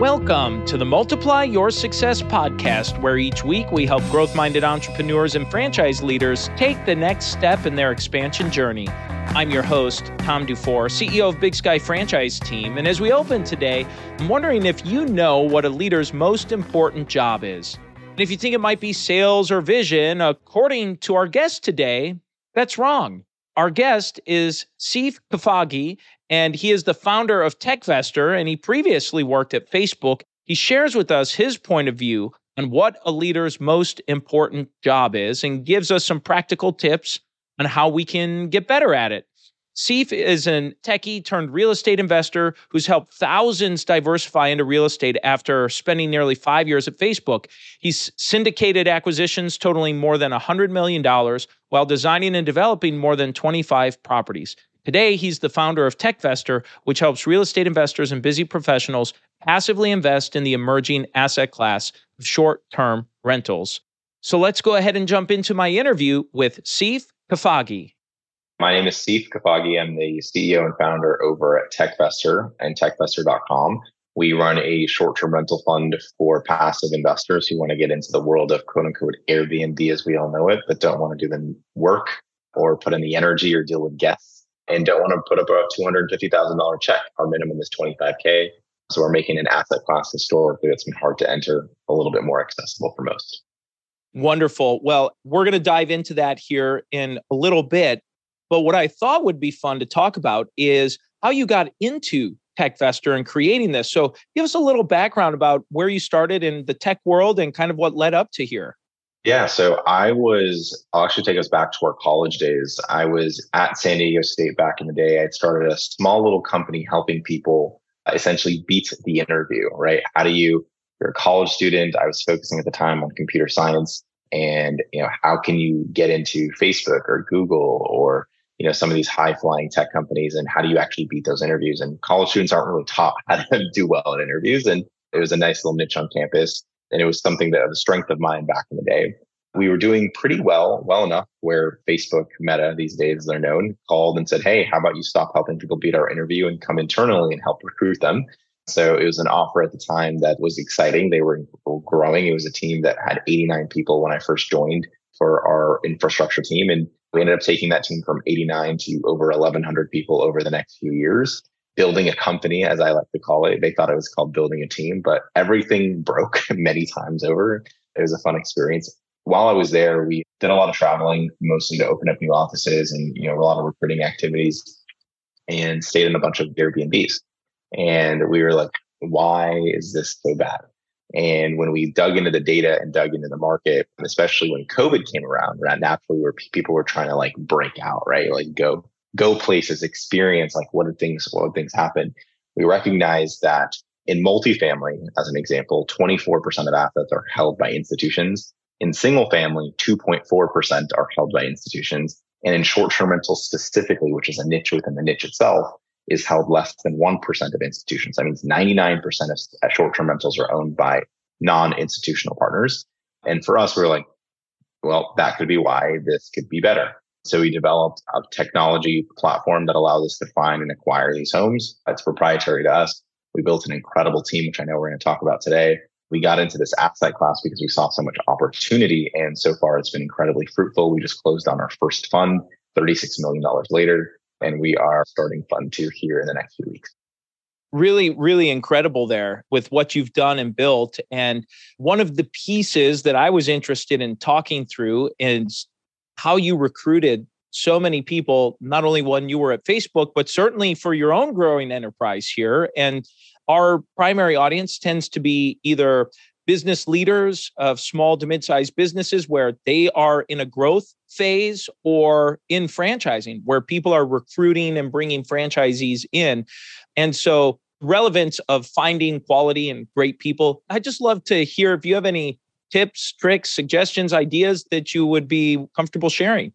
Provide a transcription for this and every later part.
Welcome to the Multiply Your Success podcast, where each week we help growth minded entrepreneurs and franchise leaders take the next step in their expansion journey. I'm your host, Tom DuFore, CEO of Big Sky Franchise Team. And as we open today, I'm wondering if you know what a leader's most important job is. And if you think it might be sales or vision, according to our guest today, that's wrong. Our guest is Seif Khafagi, and he is the founder of TechVestor, and he previously worked at Facebook. He shares with us his point of view on what a leader's most important job is and gives us some practical tips on how we can get better at it. Seif is a techie turned real estate investor who's helped thousands diversify into real estate after spending nearly five years at Facebook. He's syndicated acquisitions totaling more than $100 million while designing and developing more than 25 properties. Today, he's the founder of TechVestor, which helps real estate investors and busy professionals passively invest in the emerging asset class of short term rentals. So let's go ahead and jump into my interview with Seif Khafagi. My name is Seif Khafagi. I'm the CEO and founder over at TechVestor and techvestor.com. We run a short term rental fund for passive investors who want to get into the world of quote unquote Airbnb as we all know it, but don't want to do the work or put in the energy or deal with guests and don't want to put up a $250,000 check. Our minimum is 25K. So we're making an asset class historically that's been hard to enter a little bit more accessible for most. Wonderful. Well, we're going to dive into that here in a little bit. But what I thought would be fun to talk about is how you got into TechVestor and creating this. So give us a little background about where you started in the tech world and kind of what led up to here. Yeah, so I was, I'll actually take us back to our college days. I was at San Diego State back in the day. I'd started a small little company helping people essentially beat the interview, right? How do you, you're a college student. I was focusing at the time on computer science and, you know, how can you get into Facebook or Google or, you know, some of these high flying tech companies and how do you actually beat those interviews? And college students aren't really taught how to do well in interviews. And it was a nice little niche on campus. And it was something that was strength of mine back in the day. We were doing pretty well, well enough where Facebook Meta these days they're known called and said, Hey, how about you stop helping people beat our interview and come internally and help recruit them? So it was an offer at the time that was exciting. They were growing. It was a team that had 89 people when I first joined for our infrastructure team. And we ended up taking that team from 89 to over 1100 people over the next few years building a company, as I like to call it. They thought it was called building a team, but everything broke many times over. It was a fun experience. While I was there, we did a lot of traveling, mostly to open up new offices and, you know, a lot of recruiting activities and stayed in a bunch of Airbnbs. And we were like, why is this so bad? And when we dug into the data and dug into the market, especially when COVID came around, right, naturally where people were trying to like break out, right? Like go go places, experience like what did things, what did things happen? We recognize that in multifamily, as an example, 24% of assets are held by institutions. In single family, 2.4% are held by institutions. And in short-term rentals specifically, which is a niche within the niche itself, is held less than 1% of institutions. That means 99% of short-term rentals are owned by non-institutional partners. And for us, we're like, well, that could be why this could be better. So we developed a technology platform that allows us to find and acquire these homes. It's proprietary to us. We built an incredible team, which I know we're going to talk about today. We got into this asset class because we saw so much opportunity. And so far, it's been incredibly fruitful. We just closed on our first fund $36 million later, and we are starting fund two here in the next few weeks really, really incredible there with what you've done and built. And one of the pieces that I was interested in talking through is how you recruited so many people, not only when you were at Facebook, but certainly for your own growing enterprise here. And our primary audience tends to be either business leaders of small to mid-sized businesses where they are in a growth phase or in franchising where people are recruiting and bringing franchisees in. And so relevance of finding quality and great people. I just love to hear if you have any tips, tricks, suggestions, ideas that you would be comfortable sharing?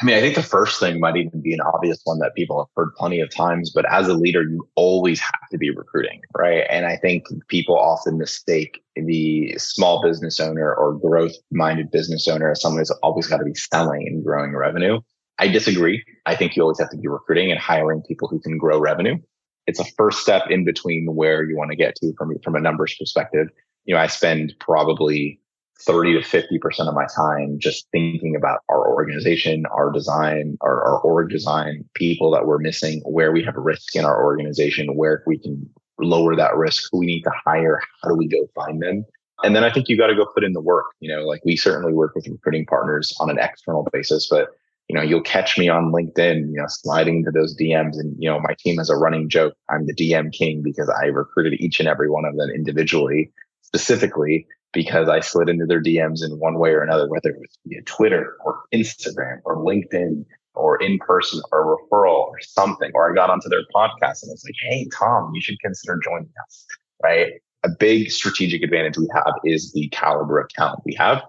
I mean, I think the first thing might even be an obvious one that people have heard plenty of times, but as a leader, you always have to be recruiting, right? And I think people often mistake the small business owner or growth minded business owner as someone who's always got to be selling and growing revenue. I disagree. I think you always have to be recruiting and hiring people who can grow revenue. it's a first step in between where you want to get to from from a numbers perspective. You know, I spend probably 30 to 50% of my time just thinking about our organization, our design, our, our org design, people that we're missing, where we have risk in our organization, where we can lower that risk, who we need to hire, how do we go find them. And then I think you got to go put in the work. You know, like we certainly work with recruiting partners on an external basis, but you know, you'll catch me on LinkedIn, you know, sliding into those DMs. And, you know, my team has a running joke. I'm the DM king because I recruited each and every one of them individually, specifically because I slid into their DMs in one way or another, whether it was via Twitter or Instagram or LinkedIn or in person or referral or something, or I got onto their podcast and I was like, Hey, Tom, you should consider joining us. Right. A big strategic advantage we have is the caliber of talent we have.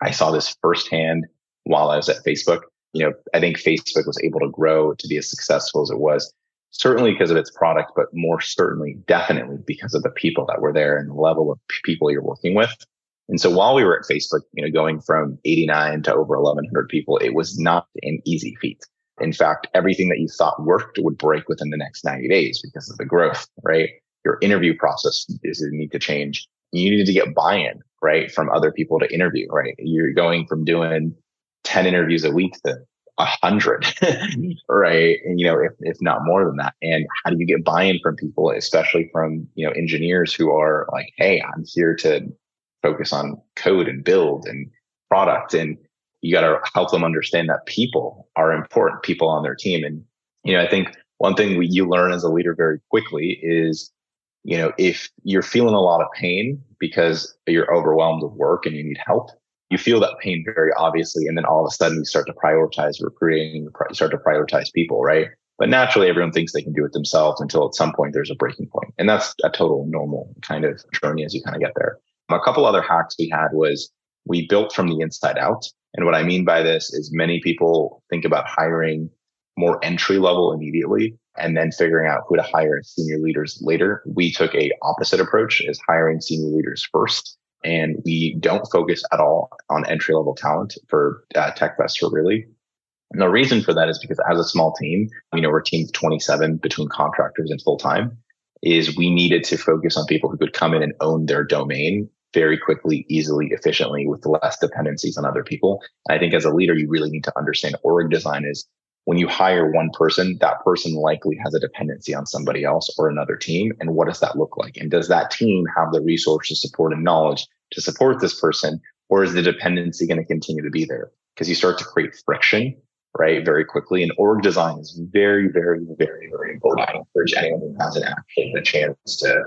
I saw this firsthand while I was at Facebook. You know, I think Facebook was able to grow to be as successful as it was certainly because of its product, but more certainly, definitely because of the people that were there and the level of people you're working with. And so while we were at Facebook, you know, going from 89 to over 1100 people, it was not an easy feat. In fact, everything that you thought worked would break within the next 90 days because of the growth, right? Your interview process is need to change. You needed to get buy-in, right? From other people to interview, right? You're going from doing 10 interviews a week to a hundred, mm-hmm. right? And, you know, if, if not more than that. And how do you get buy-in from people, especially from, you know, engineers who are like, Hey, I'm here to focus on code and build and product. And you got to help them understand that people are important people on their team. And, you know, I think one thing we, you learn as a leader very quickly is, you know, if you're feeling a lot of pain because you're overwhelmed with work and you need help, you feel that pain very obviously. And then all of a sudden you start to prioritize recruiting, you start to prioritize people, right? But naturally everyone thinks they can do it themselves until at some point there's a breaking point. And that's a total normal kind of journey as you kind of get there. A couple other hacks we had was we built from the inside out. And what I mean by this is many people think about hiring more entry level immediately and then figuring out who to hire senior leaders later. We took a opposite approach is hiring senior leaders first and we don't focus at all on entry level talent for uh, TechFest really. And the reason for that is because as a small team, you know, we're team of 27 between contractors and full time is we needed to focus on people who could come in and own their domain very quickly, easily, efficiently with less dependencies on other people. I think as a leader, you really need to understand org design is when you hire one person, that person likely has a dependency on somebody else or another team. And what does that look like? And does that team have the resources, support, and knowledge to support this person? Or is the dependency going to continue to be there? Because you start to create friction, right? Very quickly. And org design is very, very, very, very important. I encourage anyone who has an actually had a chance to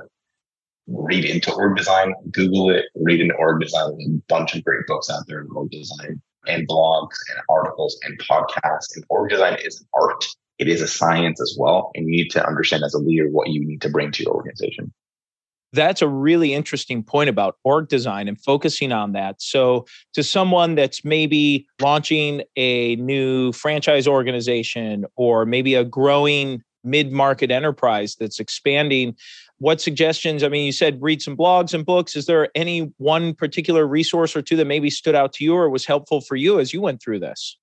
read into org design, Google it, read into org design. There's a bunch of great books out there in org design and blogs and articles and podcasts. And org design is an art. It is a science as well. And you need to understand as a leader what you need to bring to your organization. That's a really interesting point about org design and focusing on that. So, to someone that's maybe launching a new franchise organization or maybe a growing mid market enterprise that's expanding, what suggestions? I mean, you said read some blogs and books. Is there any one particular resource or two that maybe stood out to you or was helpful for you as you went through this?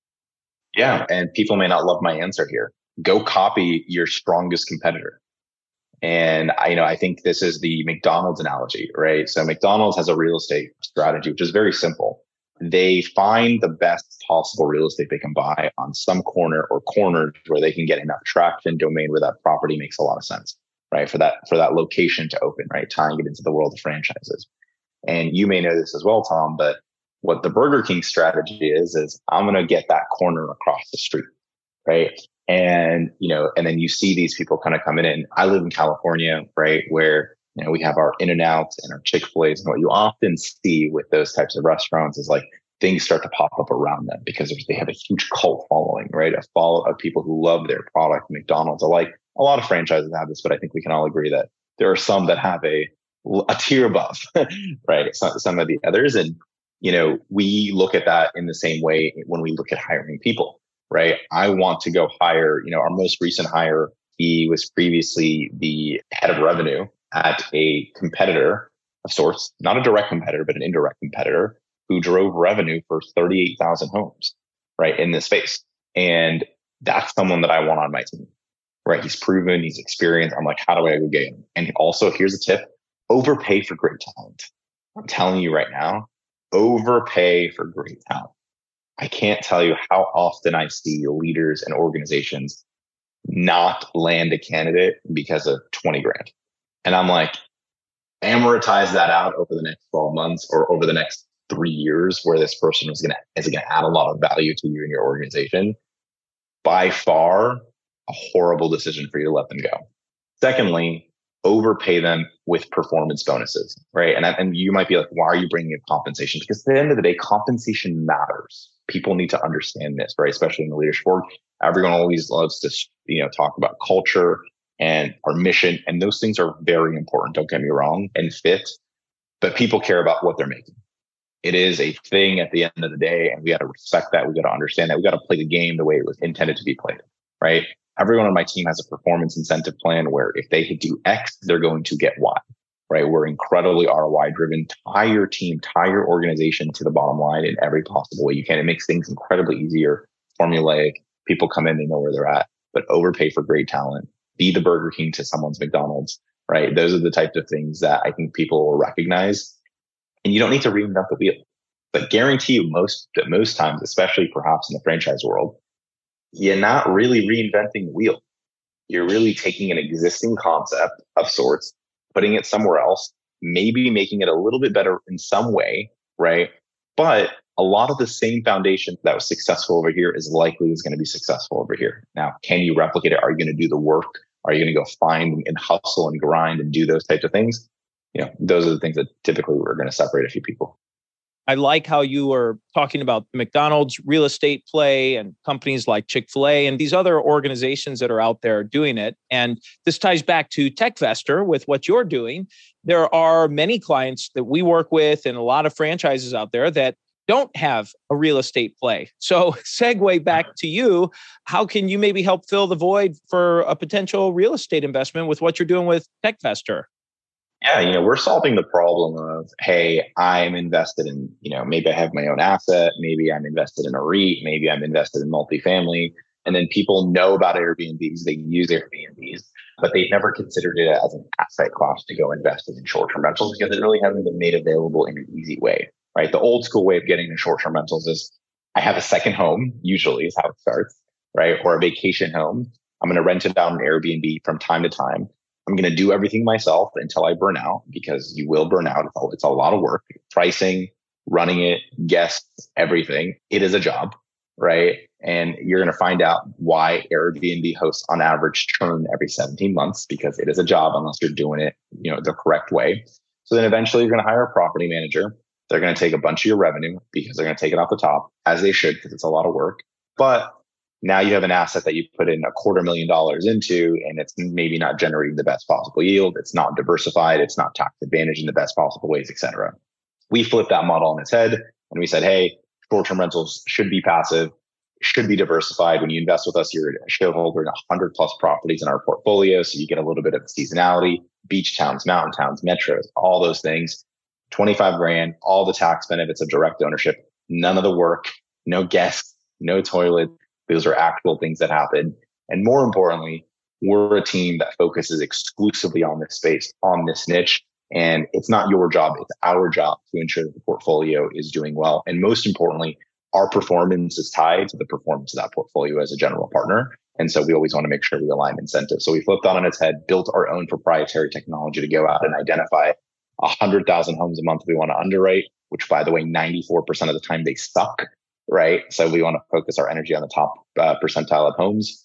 Yeah. And people may not love my answer here. Go copy your strongest competitor. And I, you know, I think this is the McDonald's analogy, right? So McDonald's has a real estate strategy, which is very simple. They find the best possible real estate they can buy on some corner or corners where they can get enough traction domain where that property makes a lot of sense right? For that, for that location to open, right? Tying it into the world of franchises. And you may know this as well, Tom, but what the Burger King strategy is, is I'm going to get that corner across the street, right? And, you know, and then you see these people kind of coming in. I live in California, right? Where, you know, we have our In-N-Outs and our Chick-fil-A's and what you often see with those types of restaurants is like things start to pop up around them because they have a huge cult following, right? A follow of people who love their product, McDonald's alike a lot of franchises have this, but I think we can all agree that there are some that have a a tier above, right? Some, some of the others, and you know, we look at that in the same way when we look at hiring people, right? I want to go hire. You know, our most recent hire, he was previously the head of revenue at a competitor of sorts, not a direct competitor, but an indirect competitor who drove revenue for 38,000 homes, right, in this space. And that's someone that I want on my team right? He's proven, he's experienced. I'm like, how do I go get him? And also, here's a tip overpay for great talent. I'm telling you right now, overpay for great talent. I can't tell you how often I see leaders and organizations not land a candidate because of 20 grand. And I'm like, amortize that out over the next 12 months or over the next three years where this person is gonna is gonna add a lot of value to you and your organization. By far, a horrible decision for you to let them go. Secondly, overpay them with performance bonuses, right? And, and you might be like, why are you bringing in compensation? Because at the end of the day, compensation matters. People need to understand this, right? Especially in the leadership org. Everyone always loves to, you know, talk about culture and our mission. And those things are very important. Don't get me wrong and fit, but people care about what they're making. It is a thing at the end of the day. And we got to respect that. We got to understand that. We got to play the game the way it was intended to be played, right? Everyone on my team has a performance incentive plan where if they do X, they're going to get Y, right? We're incredibly ROI driven. Tie your team, tie your organization to the bottom line in every possible way you can. It makes things incredibly easier, formulaic. People come in, they know where they're at, but overpay for great talent. Be the Burger King to someone's McDonald's, right? Those are the types of things that I think people will recognize. And you don't need to reinvent the wheel. But guarantee you most, most times, especially perhaps in the franchise world, you're not really reinventing the wheel. You're really taking an existing concept of sorts, putting it somewhere else, maybe making it a little bit better in some way, right? But a lot of the same foundation that was successful over here is likely is going to be successful over here. Now, can you replicate it? Are you going to do the work? Are you going to go find and hustle and grind and do those types of things? You know, those are the things that typically we're going to separate a few people. I like how you were talking about McDonald's real estate play and companies like Chick fil A and these other organizations that are out there doing it. And this ties back to TechVestor with what you're doing. There are many clients that we work with and a lot of franchises out there that don't have a real estate play. So, segue back to you, how can you maybe help fill the void for a potential real estate investment with what you're doing with TechVestor? Yeah, you know, we're solving the problem of, hey, I'm invested in, you know, maybe I have my own asset, maybe I'm invested in a REIT, maybe I'm invested in multifamily. And then people know about Airbnbs, they use Airbnbs, but they've never considered it as an asset class to go invest in short-term rentals because it really hasn't been made available in an easy way, right? The old school way of getting into short-term rentals is I have a second home, usually is how it starts, right? Or a vacation home. I'm going to rent it out on Airbnb from time to time. I'm going to do everything myself until I burn out because you will burn out. It's a, lot of work. Pricing, running it, guests, everything. It is a job, right? And you're going to find out why Airbnb hosts on average churn every 17 months because it is a job unless you're doing it, you know, the correct way. So then eventually you're going to hire a property manager. They're going to take a bunch of your revenue because they're going to take it off the top as they should because it's a lot of work. But now you have an asset that you put in a quarter million dollars into and it's maybe not generating the best possible yield. It's not diversified. It's not tax advantage in the best possible ways etc we flipped that model on its head and we said hey short-term rentals should be passive should be diversified. When you invest with us you're a shareholder in 100 plus properties in our portfolio so you get a little bit of seasonality beach towns mountain towns metros all those things. 25 grand all the tax benefits of direct ownership none of the work no guests no toilet those are actual things that happen. And more importantly, we're a team that focuses exclusively on this space, on this niche. And it's not your job, it's our job to ensure that the portfolio is doing well. And most importantly, our performance is tied to the performance of that portfolio as a general partner. And so we always want to make sure we align incentives. So we flipped that on its head, built our own proprietary technology to go out and identify 100,000 homes a month we want to underwrite, which by the way, 94% of the time they suck right? So we want to focus our energy on the top uh, percentile of homes.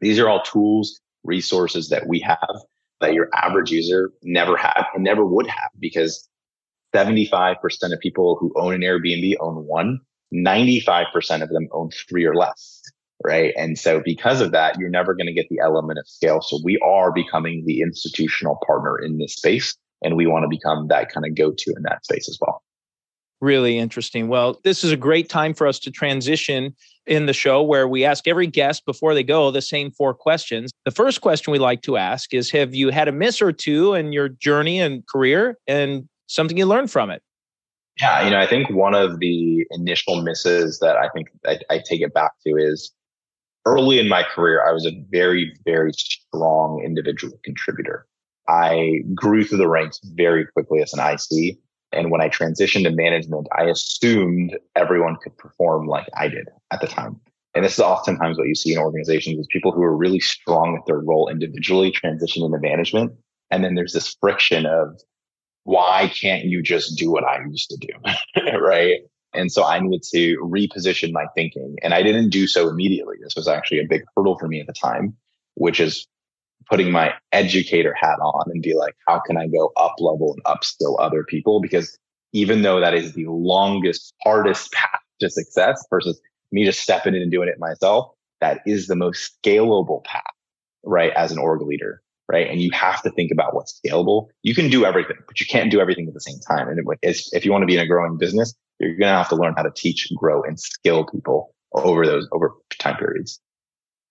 These are all tools, resources that we have that your average user never had and never would have because 75% of people who own an Airbnb own one, 95% of them own three or less. Right. And so because of that, you're never going to get the element of scale. So we are becoming the institutional partner in this space. And we want to become that kind of go to in that space as well. Really interesting. Well, this is a great time for us to transition in the show where we ask every guest before they go the same four questions. The first question we like to ask is Have you had a miss or two in your journey and career and something you learned from it? Yeah, you know, I think one of the initial misses that I think I, I take it back to is early in my career, I was a very, very strong individual contributor. I grew through the ranks very quickly as an IC. And when I transitioned to management, I assumed everyone could perform like I did at the time. And this is oftentimes what you see in organizations is people who are really strong at their role individually transition into management. And then there's this friction of why can't you just do what I used to do? right. And so I needed to reposition my thinking. And I didn't do so immediately. This was actually a big hurdle for me at the time, which is putting my educator hat on and be like, how can I go up level and upskill other people? Because even though that is the longest, hardest path to success versus me just stepping in and doing it myself, that is the most scalable path, right? As an org leader, right? And you have to think about what's scalable. You can do everything, but you can't do everything at the same time. And if you want to be in a growing business, you're going to have to learn how to teach, grow, and skill people over those over time periods.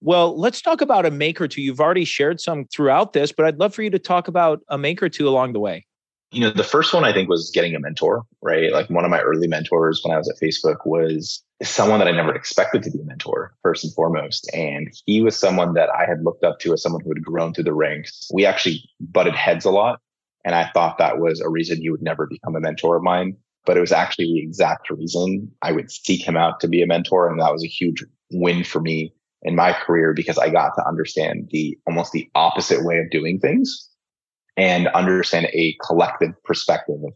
Well, let's talk about a make or two. You've already shared some throughout this, but I'd love for you to talk about a make or two along the way. You know, the first one I think was getting a mentor, right? Like one of my early mentors when I was at Facebook was someone that I never expected to be a mentor, first and foremost. And he was someone that I had looked up to as someone who had grown through the ranks. We actually butted heads a lot. And I thought that was a reason he would never become a mentor of mine. But it was actually the exact reason I would seek him out to be a mentor. And that was a huge win for me in my career because I got to understand the almost the opposite way of doing things and understand a collective perspective of,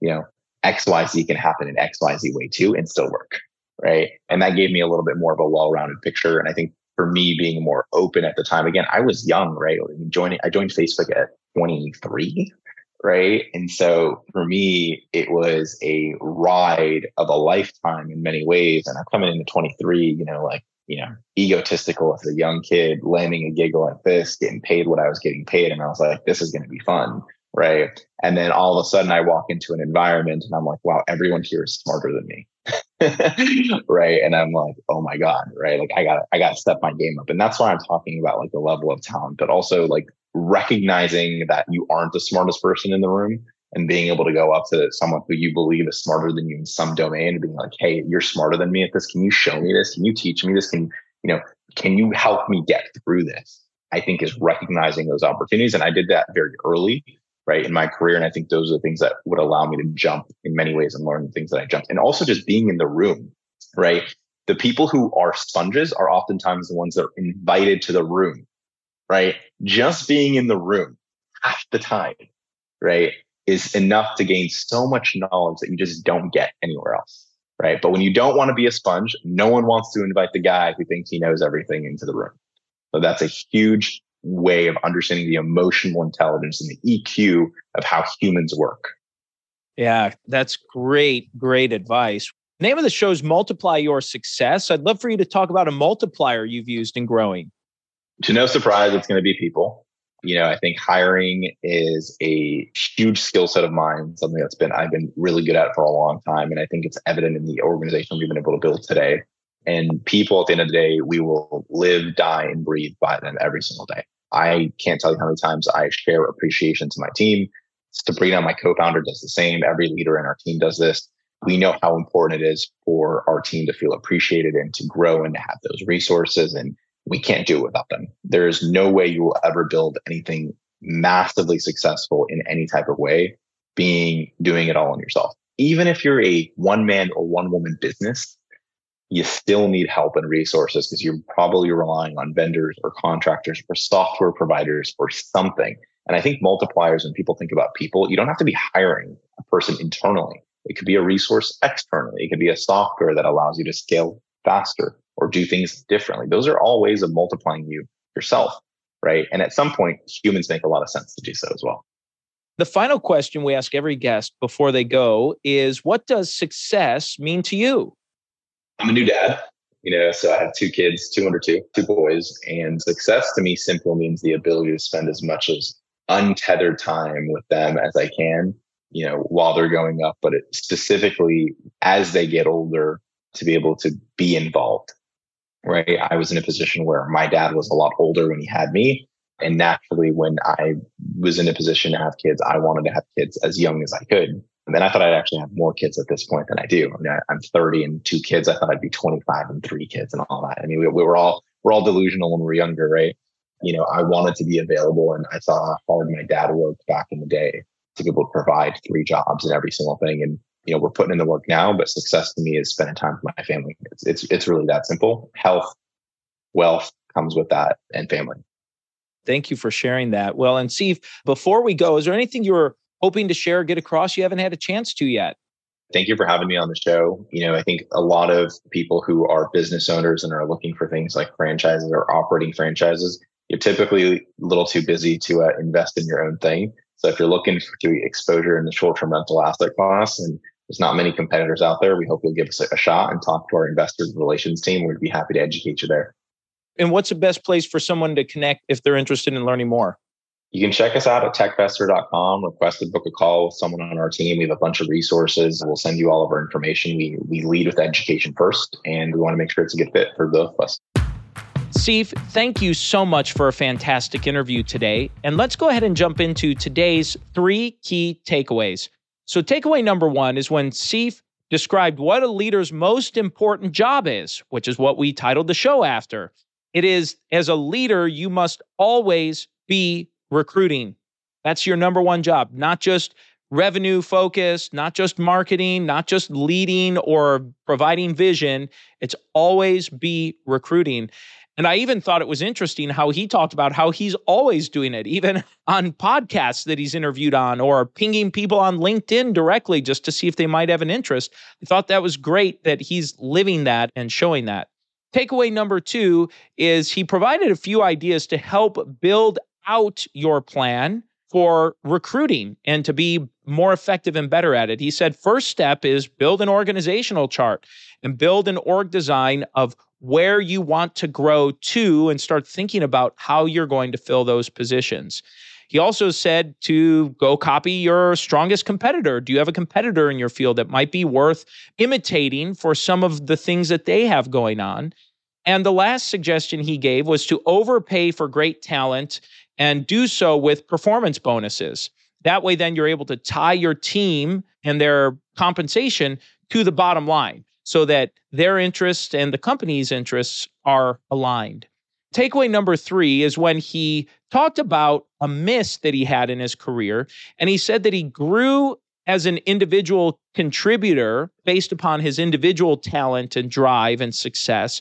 you know, XYZ can happen in XYZ way too and still work. Right. And that gave me a little bit more of a well-rounded picture. And I think for me being more open at the time, again, I was young, right? Joining, I joined Facebook at 23. Right. And so for me, it was a ride of a lifetime in many ways. And I'm coming into 23, you know, like you know, egotistical as a young kid, landing a gig like this, getting paid what I was getting paid. And I was like, this is going to be fun. Right. And then all of a sudden I walk into an environment and I'm like, wow, everyone here is smarter than me. right. And I'm like, oh my God. Right. Like I got, I got to step my game up. And that's why I'm talking about like the level of talent, but also like recognizing that you aren't the smartest person in the room and being able to go up to someone who you believe is smarter than you in some domain and being like, Hey, you're smarter than me at this. Can you show me this? Can you teach me this? Can, you know, can you help me get through this? I think is recognizing those opportunities. And I did that very early, right, in my career. And I think those are the things that would allow me to jump in many ways and learn the things that I jumped. And also just being in the room, right? The people who are sponges are oftentimes the ones that are invited to the room, right? Just being in the room half the time, right? Is enough to gain so much knowledge that you just don't get anywhere else. Right. But when you don't want to be a sponge, no one wants to invite the guy who thinks he knows everything into the room. So that's a huge way of understanding the emotional intelligence and the EQ of how humans work. Yeah, that's great, great advice. Name of the show is Multiply Your Success. I'd love for you to talk about a multiplier you've used in growing. To no surprise, it's going to be people. You know, I think hiring is a huge skill set of mine, something that's been I've been really good at for a long time. And I think it's evident in the organization we've been able to build today. And people at the end of the day, we will live, die, and breathe by them every single day. I can't tell you how many times I share appreciation to my team. Sabrina, my co-founder, does the same. Every leader in our team does this. We know how important it is for our team to feel appreciated and to grow and to have those resources and we can't do it without them. There is no way you will ever build anything massively successful in any type of way being doing it all on yourself. Even if you're a one man or one woman business, you still need help and resources because you're probably relying on vendors or contractors or software providers or something. And I think multipliers, when people think about people, you don't have to be hiring a person internally. It could be a resource externally. It could be a software that allows you to scale faster or do things differently. Those are all ways of multiplying you yourself, right? And at some point, humans make a lot of sense to do so as well. The final question we ask every guest before they go is what does success mean to you? I'm a new dad, you know, so I have two kids, two under two, two boys. And success to me simply means the ability to spend as much as untethered time with them as I can, you know, while they're going up, but specifically as they get older, to be able to be involved right? I was in a position where my dad was a lot older when he had me. And naturally, when I was in a position to have kids, I wanted to have kids as young as I could. And then I thought I'd actually have more kids at this point than I do. I mean, I, am 30 and two kids. I thought I'd be 25 and three kids and all that. I mean, we, we were all we're all delusional when we're younger, right? You know, I wanted to be available and I saw how hard my dad worked back in the day to be able to provide three jobs and every single thing. And, you know, we're putting in the work now, but success to me is spending time with my family. It's, it's, it's really that simple. Health, wealth comes with that and family. Thank you for sharing that. Well, and Seif, before we go, is there anything you were hoping to share, get across you haven't had a chance to yet? Thank you for having me on the show. You know, I think a lot of people who are business owners and are looking for things like franchises or operating franchises, you're typically a little too busy to uh, invest in your own thing. So if you're looking for to exposure in the short-term rental asset class and there's not many competitors out there, we hope you'll give us a shot and talk to our investor relations team. We'd be happy to educate you there. And what's the best place for someone to connect if they're interested in learning more? You can check us out at techvestor.com, request to book a call with someone on our team. We have a bunch of resources. We'll send you all of our information. We, we lead with education first, and we want to make sure it's a good fit for both of us. Seif, thank you so much for a fantastic interview today. And let's go ahead and jump into today's three key takeaways. So, takeaway number one is when Seif described what a leader's most important job is, which is what we titled the show after. It is as a leader, you must always be recruiting. That's your number one job, not just revenue focused, not just marketing, not just leading or providing vision. It's always be recruiting. And I even thought it was interesting how he talked about how he's always doing it, even on podcasts that he's interviewed on or pinging people on LinkedIn directly just to see if they might have an interest. I thought that was great that he's living that and showing that. Takeaway number two is he provided a few ideas to help build out your plan for recruiting and to be more effective and better at it. He said, first step is build an organizational chart and build an org design of where you want to grow to and start thinking about how you're going to fill those positions. He also said to go copy your strongest competitor. Do you have a competitor in your field that might be worth imitating for some of the things that they have going on? And the last suggestion he gave was to overpay for great talent and do so with performance bonuses. That way, then you're able to tie your team and their compensation to the bottom line so that their interests and the company's interests are aligned. Takeaway number three is when he talked about a miss that he had in his career, and he said that he grew as an individual contributor based upon his individual talent and drive and success.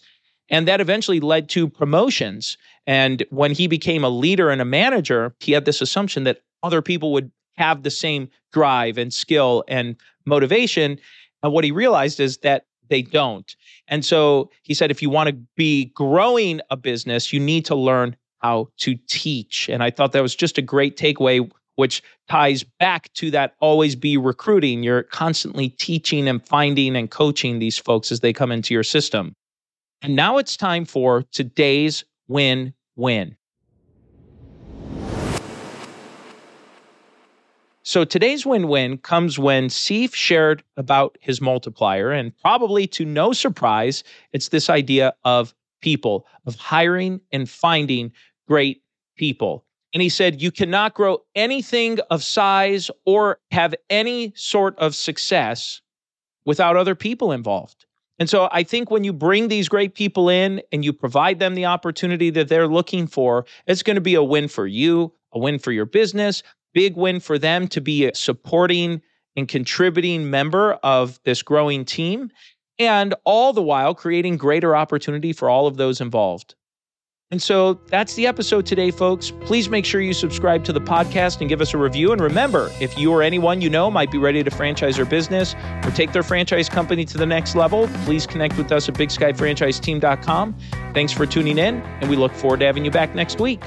And that eventually led to promotions. And when he became a leader and a manager, he had this assumption that other people would have the same drive and skill and motivation. And what he realized is that they don't. And so he said, if you want to be growing a business, you need to learn how to teach. And I thought that was just a great takeaway, which ties back to that always be recruiting. You're constantly teaching and finding and coaching these folks as they come into your system. And now it's time for today's win win. So today's win win comes when Seif shared about his multiplier, and probably to no surprise, it's this idea of people, of hiring and finding great people. And he said, You cannot grow anything of size or have any sort of success without other people involved. And so I think when you bring these great people in and you provide them the opportunity that they're looking for, it's going to be a win for you, a win for your business, big win for them to be a supporting and contributing member of this growing team, and all the while creating greater opportunity for all of those involved. And so that's the episode today, folks. Please make sure you subscribe to the podcast and give us a review. And remember, if you or anyone you know might be ready to franchise their business or take their franchise company to the next level, please connect with us at bigskyfranchiseteam.com. Thanks for tuning in, and we look forward to having you back next week.